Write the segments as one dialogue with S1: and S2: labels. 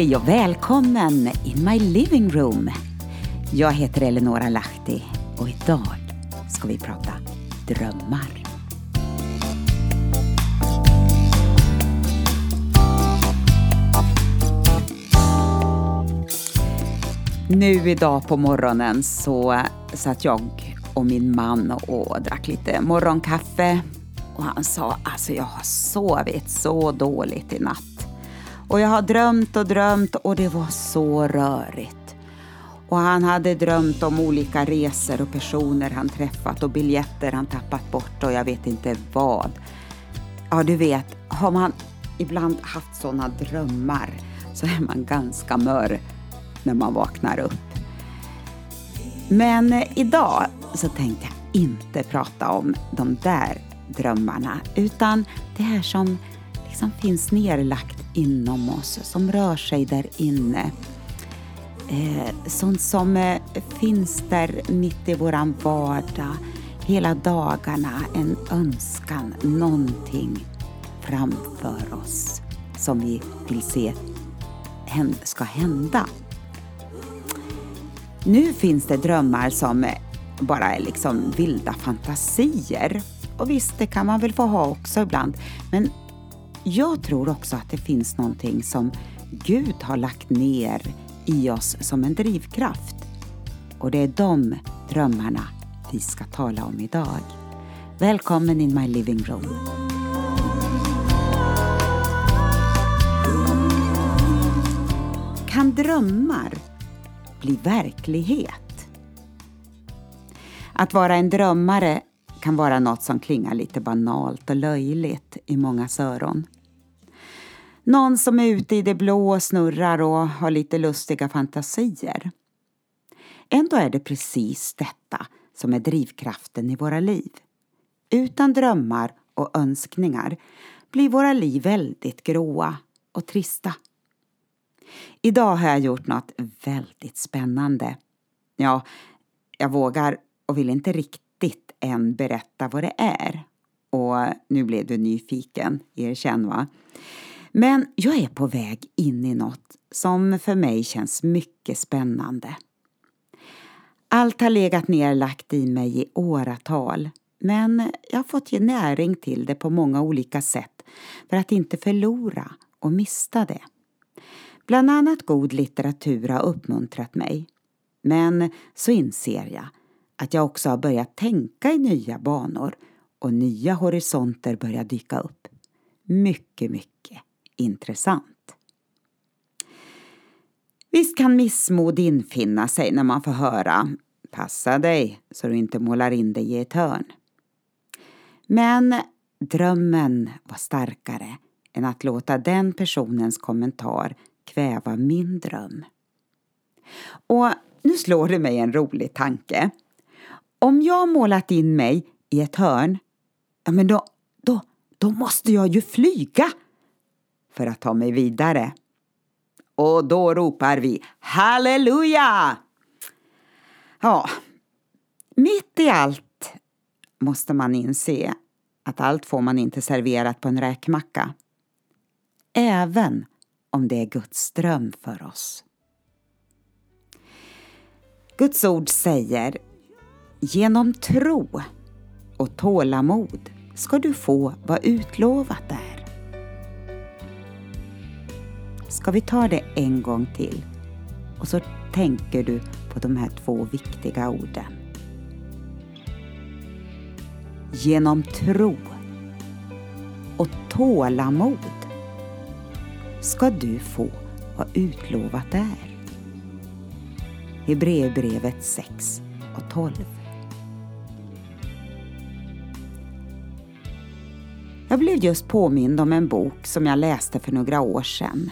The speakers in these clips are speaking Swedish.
S1: Hej och välkommen in my living room. Jag heter Eleonora Lahti och idag ska vi prata drömmar. Nu idag på morgonen så satt jag och min man och drack lite morgonkaffe och han sa alltså jag har sovit så dåligt i natt. Och jag har drömt och drömt och det var så rörigt. Och han hade drömt om olika resor och personer han träffat och biljetter han tappat bort och jag vet inte vad. Ja, du vet, har man ibland haft sådana drömmar så är man ganska mör när man vaknar upp. Men eh, idag så tänkte jag inte prata om de där drömmarna utan det här som liksom finns nerlagt inom oss, som rör sig där inne. Eh, sånt som eh, finns där mitt i våran vardag, hela dagarna, en önskan, någonting framför oss som vi vill se ska hända. Nu finns det drömmar som eh, bara är liksom vilda fantasier. Och visst, det kan man väl få ha också ibland. Men jag tror också att det finns någonting som Gud har lagt ner i oss som en drivkraft. Och det är de drömmarna vi ska tala om idag. Välkommen in my living room. Kan drömmar bli verklighet? Att vara en drömmare kan vara något som klingar lite banalt och löjligt i mångas öron. Någon som är ute i det blå och snurrar och har lite lustiga fantasier. Ändå är det precis detta som är drivkraften i våra liv. Utan drömmar och önskningar blir våra liv väldigt gråa och trista. Idag har jag gjort något väldigt spännande. Ja, jag vågar och vill inte riktigt än berätta vad det är. Och nu blev du nyfiken, erkänn va? Men jag är på väg in i något som för mig känns mycket spännande. Allt har legat nerlagt i mig i åratal men jag har fått ge näring till det på många olika sätt för att inte förlora och mista det. Bland annat god litteratur har uppmuntrat mig. Men så inser jag att jag också har börjat tänka i nya banor och nya horisonter börjar dyka upp. Mycket, mycket intressant. Visst kan missmod infinna sig när man får höra Passa dig så du inte målar in dig i ett hörn. Men drömmen var starkare än att låta den personens kommentar kväva min dröm. Och nu slår det mig en rolig tanke. Om jag målat in mig i ett hörn, ja men då, då, då måste jag ju flyga för att ta mig vidare. Och då ropar vi halleluja! Ja, mitt i allt måste man inse att allt får man inte serverat på en räkmacka. Även om det är Guds dröm för oss. Guds ord säger Genom tro och tålamod ska du få vad utlovat är. Ska vi ta det en gång till? Och så tänker du på de här två viktiga orden. Genom tro och tålamod ska du få vad utlovat är. Hebreerbrevet 6 och 12. Jag blev just påmind om en bok som jag läste för några år sedan.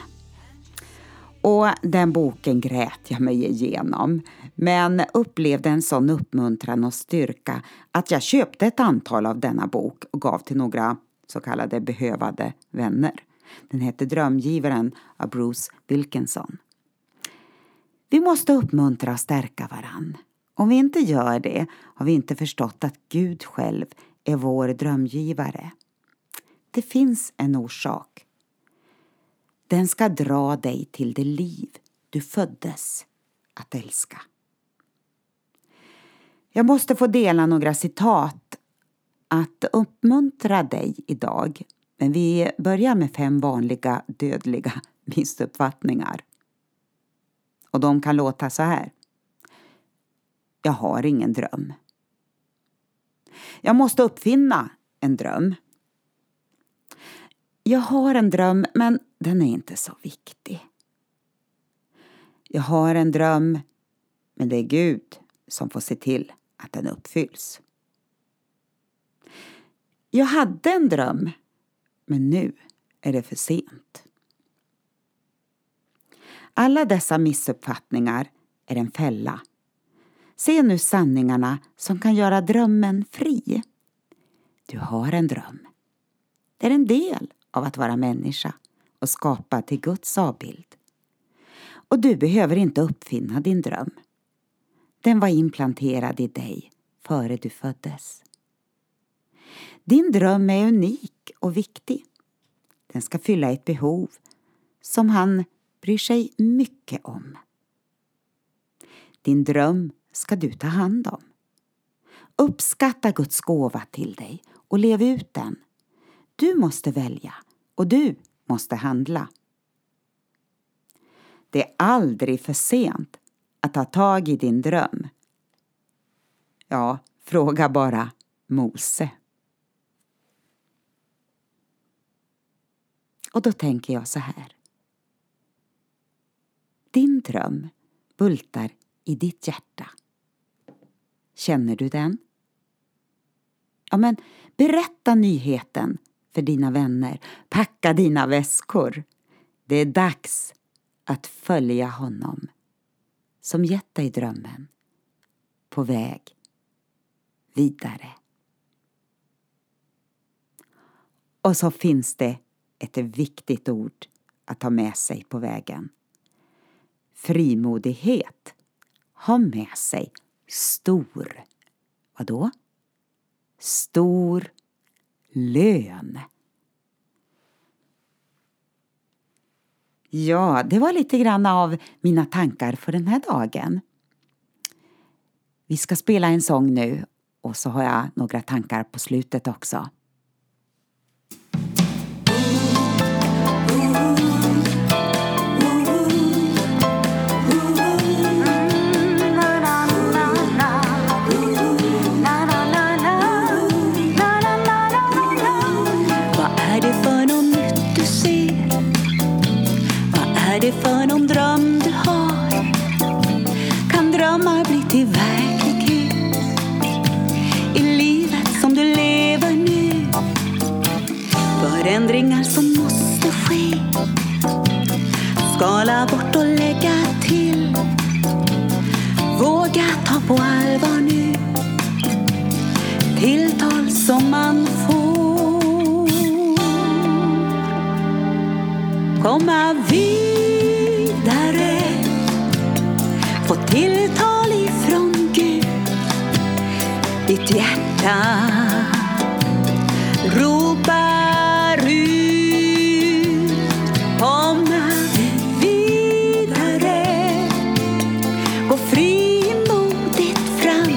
S1: Och den boken grät jag mig igenom, men upplevde en sån uppmuntran och styrka att jag köpte ett antal av denna bok och gav till några så kallade behövade vänner. Den hette Drömgivaren av Bruce Wilkinson. Vi måste uppmuntra och stärka varann. Om vi inte gör det har vi inte förstått att Gud själv är vår drömgivare. Det finns en orsak Den ska dra dig till det liv du föddes att älska. Jag måste få dela några citat att uppmuntra dig idag. Men vi börjar med fem vanliga dödliga missuppfattningar. Och de kan låta så här. Jag har ingen dröm. Jag måste uppfinna en dröm. Jag har en dröm, men den är inte så viktig. Jag har en dröm, men det är Gud som får se till att den uppfylls. Jag hade en dröm, men nu är det för sent. Alla dessa missuppfattningar är en fälla. Se nu sanningarna som kan göra drömmen fri. Du har en dröm. Det är en del av att vara människa och skapa till Guds avbild. Och du behöver inte uppfinna din dröm. Den var implanterad i dig före du föddes. Din dröm är unik och viktig. Den ska fylla ett behov som han bryr sig mycket om. Din dröm ska du ta hand om. Uppskatta Guds gåva till dig och lev ut den. Du måste välja och du måste handla. Det är aldrig för sent att ta tag i din dröm. Ja, fråga bara Mose. Och då tänker jag så här. Din dröm bultar i ditt hjärta. Känner du den? Ja, men berätta nyheten efter dina vänner. Packa dina väskor. Det är dags att följa honom som gett dig drömmen på väg vidare. Och så finns det ett viktigt ord att ha med sig på vägen. Frimodighet. Ha med sig stor, vadå? Stor lön. Ja, det var lite grann av mina tankar för den här dagen. Vi ska spela en sång nu och så har jag några tankar på slutet också.
S2: Till verklighet I livet som du lever nu förändringar som måste ske. Skala bort och lägga till. Våga ta på allvar nu. Tilltal som man får. Komma vidare. Få tilltal tal ifrån Gud. Ditt hjärta ropar ut. Komma vidare. Gå frimodigt fram.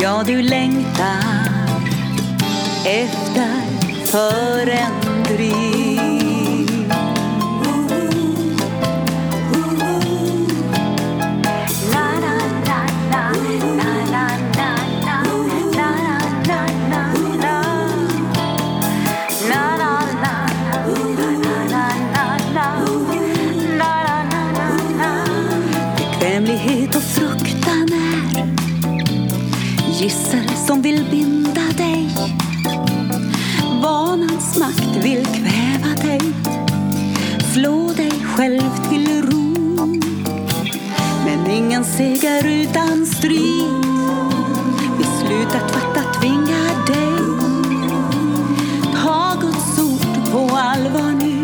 S2: Ja, du längtar efter förändring. Inte ro. Men ingen seger utan strid. Beslutet fattat tvingar dig. Ta Guds ord på allvar nu.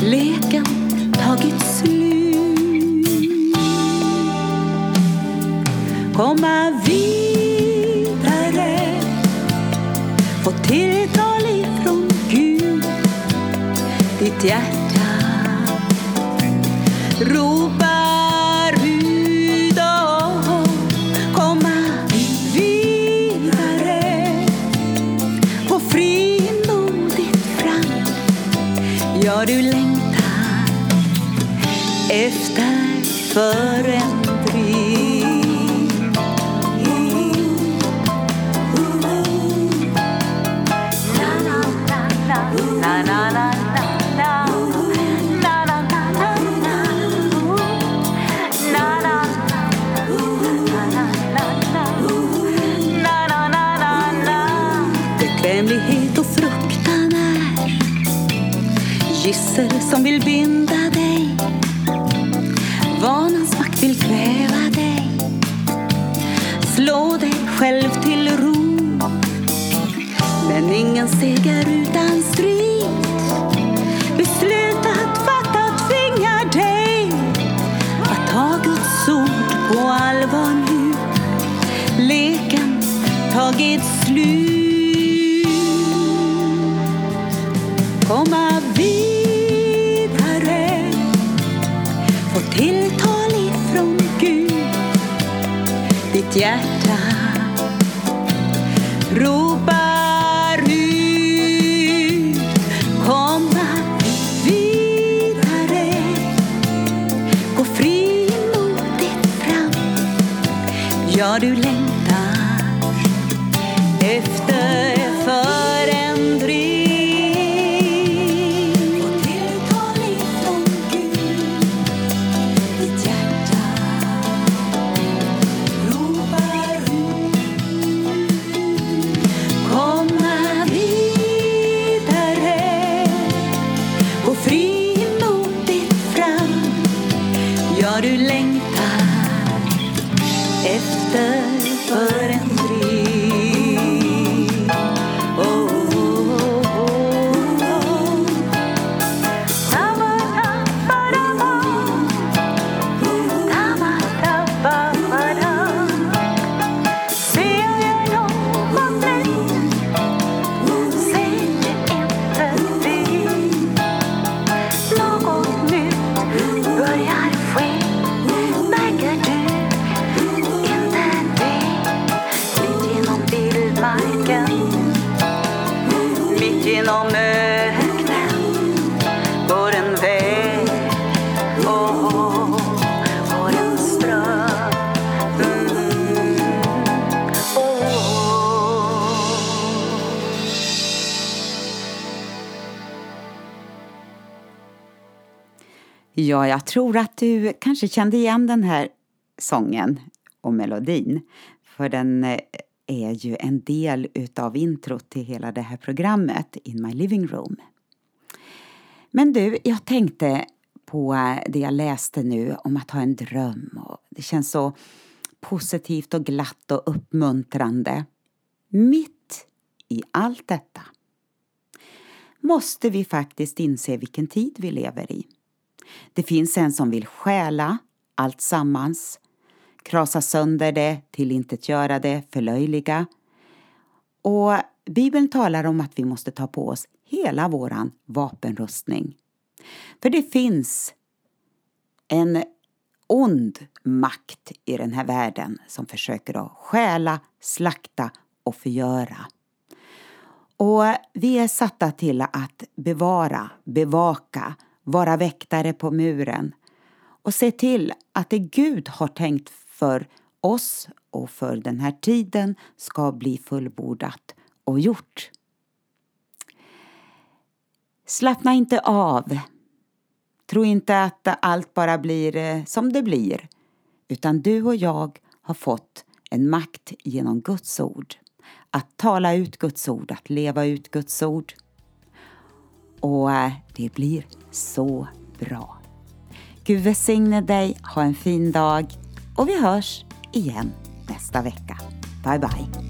S2: Leken tagit slut. Komma vidare, få tilltal Ditt hjärta ropar Vad du längtar efter.
S1: Ja, jag tror att du kanske kände igen den här sången och melodin. För den eh, är ju en del utav introt till hela det här programmet In My Living Room. Men du, jag tänkte på eh, det jag läste nu om att ha en dröm. Och det känns så positivt och glatt och uppmuntrande. Mitt i allt detta måste vi faktiskt inse vilken tid vi lever i. Det finns en som vill stjäla allt sammans, krasa sönder det, tillintetgöra det, förlöjliga. Och Bibeln talar om att vi måste ta på oss hela våran vapenrustning. För det finns en ond makt i den här världen som försöker att stjäla, slakta och förgöra. Och vi är satta till att bevara, bevaka, vara väktare på muren och se till att det Gud har tänkt för oss och för den här tiden ska bli fullbordat och gjort. Slappna inte av. Tro inte att allt bara blir eh, som det blir, utan du och jag har fått en makt genom Guds ord. Att tala ut Guds ord, att leva ut Guds ord. Och eh, det blir så bra. Gud välsigne dig, ha en fin dag och vi hörs igen nästa vecka. Bye bye!